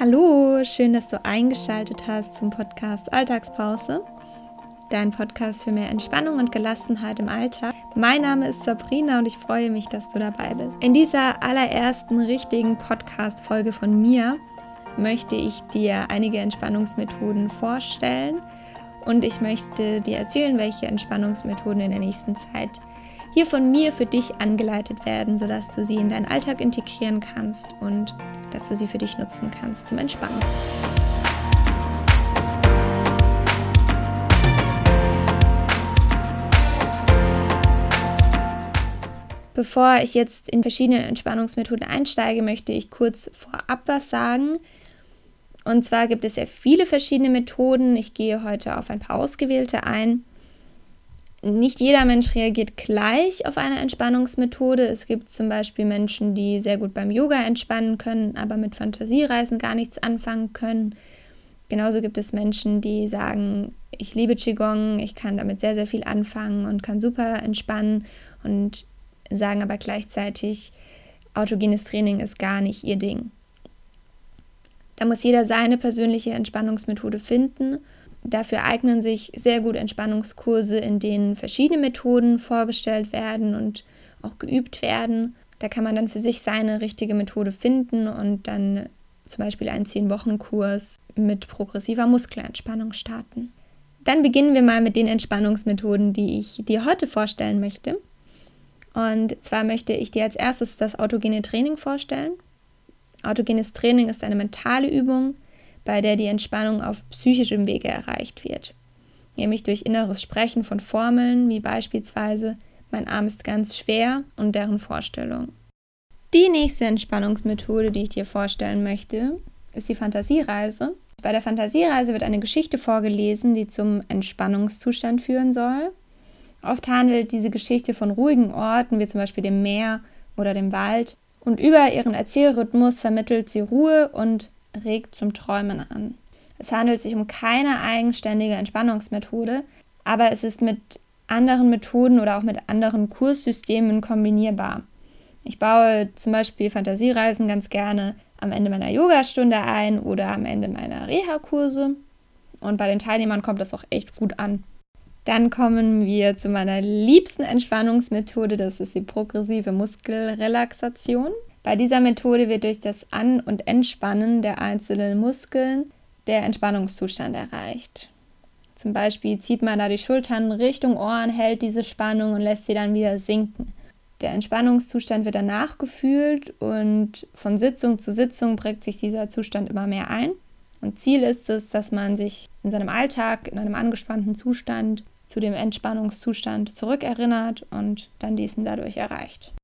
Hallo, schön, dass du eingeschaltet hast zum Podcast Alltagspause, dein Podcast für mehr Entspannung und Gelassenheit im Alltag. Mein Name ist Sabrina und ich freue mich, dass du dabei bist. In dieser allerersten richtigen Podcast-Folge von mir möchte ich dir einige Entspannungsmethoden vorstellen und ich möchte dir erzählen, welche Entspannungsmethoden in der nächsten Zeit hier von mir für dich angeleitet werden, sodass du sie in deinen Alltag integrieren kannst und dass du sie für dich nutzen kannst zum Entspannen. Bevor ich jetzt in verschiedene Entspannungsmethoden einsteige, möchte ich kurz vorab was sagen. Und zwar gibt es sehr viele verschiedene Methoden. Ich gehe heute auf ein paar ausgewählte ein nicht jeder Mensch reagiert gleich auf eine Entspannungsmethode. Es gibt zum Beispiel Menschen, die sehr gut beim Yoga entspannen können, aber mit Fantasiereisen gar nichts anfangen können. Genauso gibt es Menschen, die sagen, ich liebe Qigong, ich kann damit sehr, sehr viel anfangen und kann super entspannen und sagen aber gleichzeitig, autogenes Training ist gar nicht ihr Ding. Da muss jeder seine persönliche Entspannungsmethode finden Dafür eignen sich sehr gut Entspannungskurse, in denen verschiedene Methoden vorgestellt werden und auch geübt werden. Da kann man dann für sich seine richtige Methode finden und dann zum Beispiel einen 10-Wochen-Kurs mit progressiver Muskelentspannung starten. Dann beginnen wir mal mit den Entspannungsmethoden, die ich dir heute vorstellen möchte. Und zwar möchte ich dir als erstes das autogene Training vorstellen. Autogenes Training ist eine mentale Übung, bei der die Entspannung auf psychischem Wege erreicht wird, nämlich durch inneres Sprechen von Formeln wie beispielsweise mein Arm ist ganz schwer und deren Vorstellung. Die nächste Entspannungsmethode, die ich dir vorstellen möchte, ist die Fantasiereise. Bei der Fantasiereise wird eine Geschichte vorgelesen, die zum Entspannungszustand führen soll. Oft handelt diese Geschichte von ruhigen Orten, wie zum Beispiel dem Meer oder dem Wald. Und über ihren Erzählrhythmus vermittelt sie Ruhe und regt zum Träumen an. Es handelt sich um keine eigenständige Entspannungsmethode, aber es ist mit anderen Methoden oder auch mit anderen Kurssystemen kombinierbar. Ich baue zum Beispiel Fantasiereisen ganz gerne am Ende meiner Yogastunde ein oder am Ende meiner Reha-Kurse. Und bei den Teilnehmern kommt das auch echt gut an. Dann kommen wir zu meiner liebsten Entspannungsmethode, das ist die progressive Muskelrelaxation. Bei dieser Methode wird durch das An- und Entspannen der einzelnen Muskeln der Entspannungszustand erreicht. Zum Beispiel zieht man da die Schultern Richtung Ohren, hält diese Spannung und lässt sie dann wieder sinken. Der Entspannungszustand wird danach gefühlt und von Sitzung zu Sitzung prägt sich dieser Zustand immer mehr ein. Und Ziel ist es, dass man sich in seinem Alltag in einem angespannten Zustand zu dem Entspannungszustand zurückerinnert und dann diesen dadurch erreicht.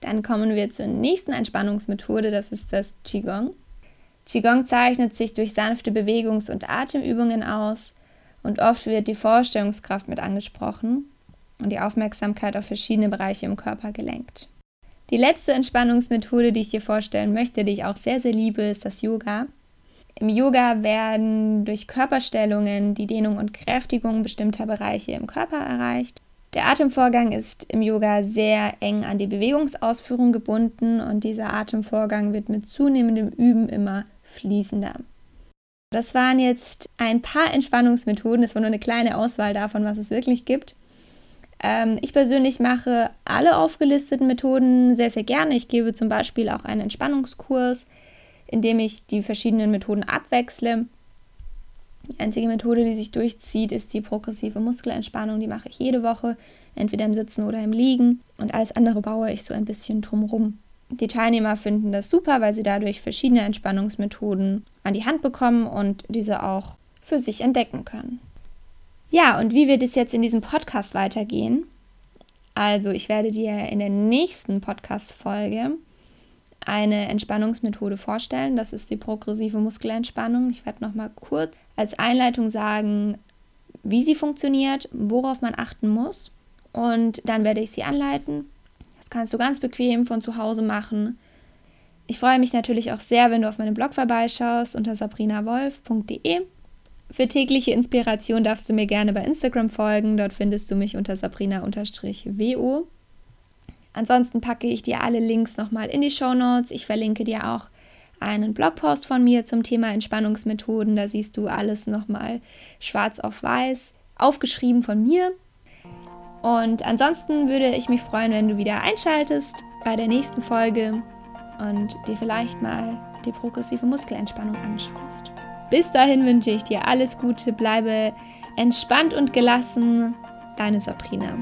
Dann kommen wir zur nächsten Entspannungsmethode, das ist das Qigong. Qigong zeichnet sich durch sanfte Bewegungs- und Atemübungen aus und oft wird die Vorstellungskraft mit angesprochen und die Aufmerksamkeit auf verschiedene Bereiche im Körper gelenkt. Die letzte Entspannungsmethode, die ich dir vorstellen möchte, die ich auch sehr, sehr liebe, ist das Yoga. Im Yoga werden durch Körperstellungen die Dehnung und Kräftigung bestimmter Bereiche im Körper erreicht der Atemvorgang ist im Yoga sehr eng an die Bewegungsausführung gebunden und dieser Atemvorgang wird mit zunehmendem Üben immer fließender. Das waren jetzt ein paar Entspannungsmethoden, das war nur eine kleine Auswahl davon, was es wirklich gibt. Ähm, ich persönlich mache alle aufgelisteten Methoden sehr, sehr gerne. Ich gebe zum Beispiel auch einen Entspannungskurs, in dem ich die verschiedenen Methoden abwechsle. Die einzige Methode, die sich durchzieht, ist die progressive Muskelentspannung. Die mache ich jede Woche, entweder im Sitzen oder im Liegen. Und alles andere baue ich so ein bisschen drumrum. Die Teilnehmer finden das super, weil sie dadurch verschiedene Entspannungsmethoden an die Hand bekommen und diese auch für sich entdecken können. Ja, und wie wird es jetzt in diesem Podcast weitergehen? Also, ich werde dir in der nächsten Podcast-Folge eine Entspannungsmethode vorstellen. Das ist die progressive Muskelentspannung. Ich werde noch mal kurz als Einleitung sagen, wie sie funktioniert, worauf man achten muss. Und dann werde ich sie anleiten. Das kannst du ganz bequem von zu Hause machen. Ich freue mich natürlich auch sehr, wenn du auf meinem Blog vorbeischaust unter sabrinawolf.de. Für tägliche Inspiration darfst du mir gerne bei Instagram folgen. Dort findest du mich unter sabrina-wo. Ansonsten packe ich dir alle Links nochmal in die Show Notes. Ich verlinke dir auch einen Blogpost von mir zum Thema Entspannungsmethoden. Da siehst du alles nochmal schwarz auf weiß aufgeschrieben von mir. Und ansonsten würde ich mich freuen, wenn du wieder einschaltest bei der nächsten Folge und dir vielleicht mal die progressive Muskelentspannung anschaust. Bis dahin wünsche ich dir alles Gute, bleibe entspannt und gelassen. Deine Sabrina.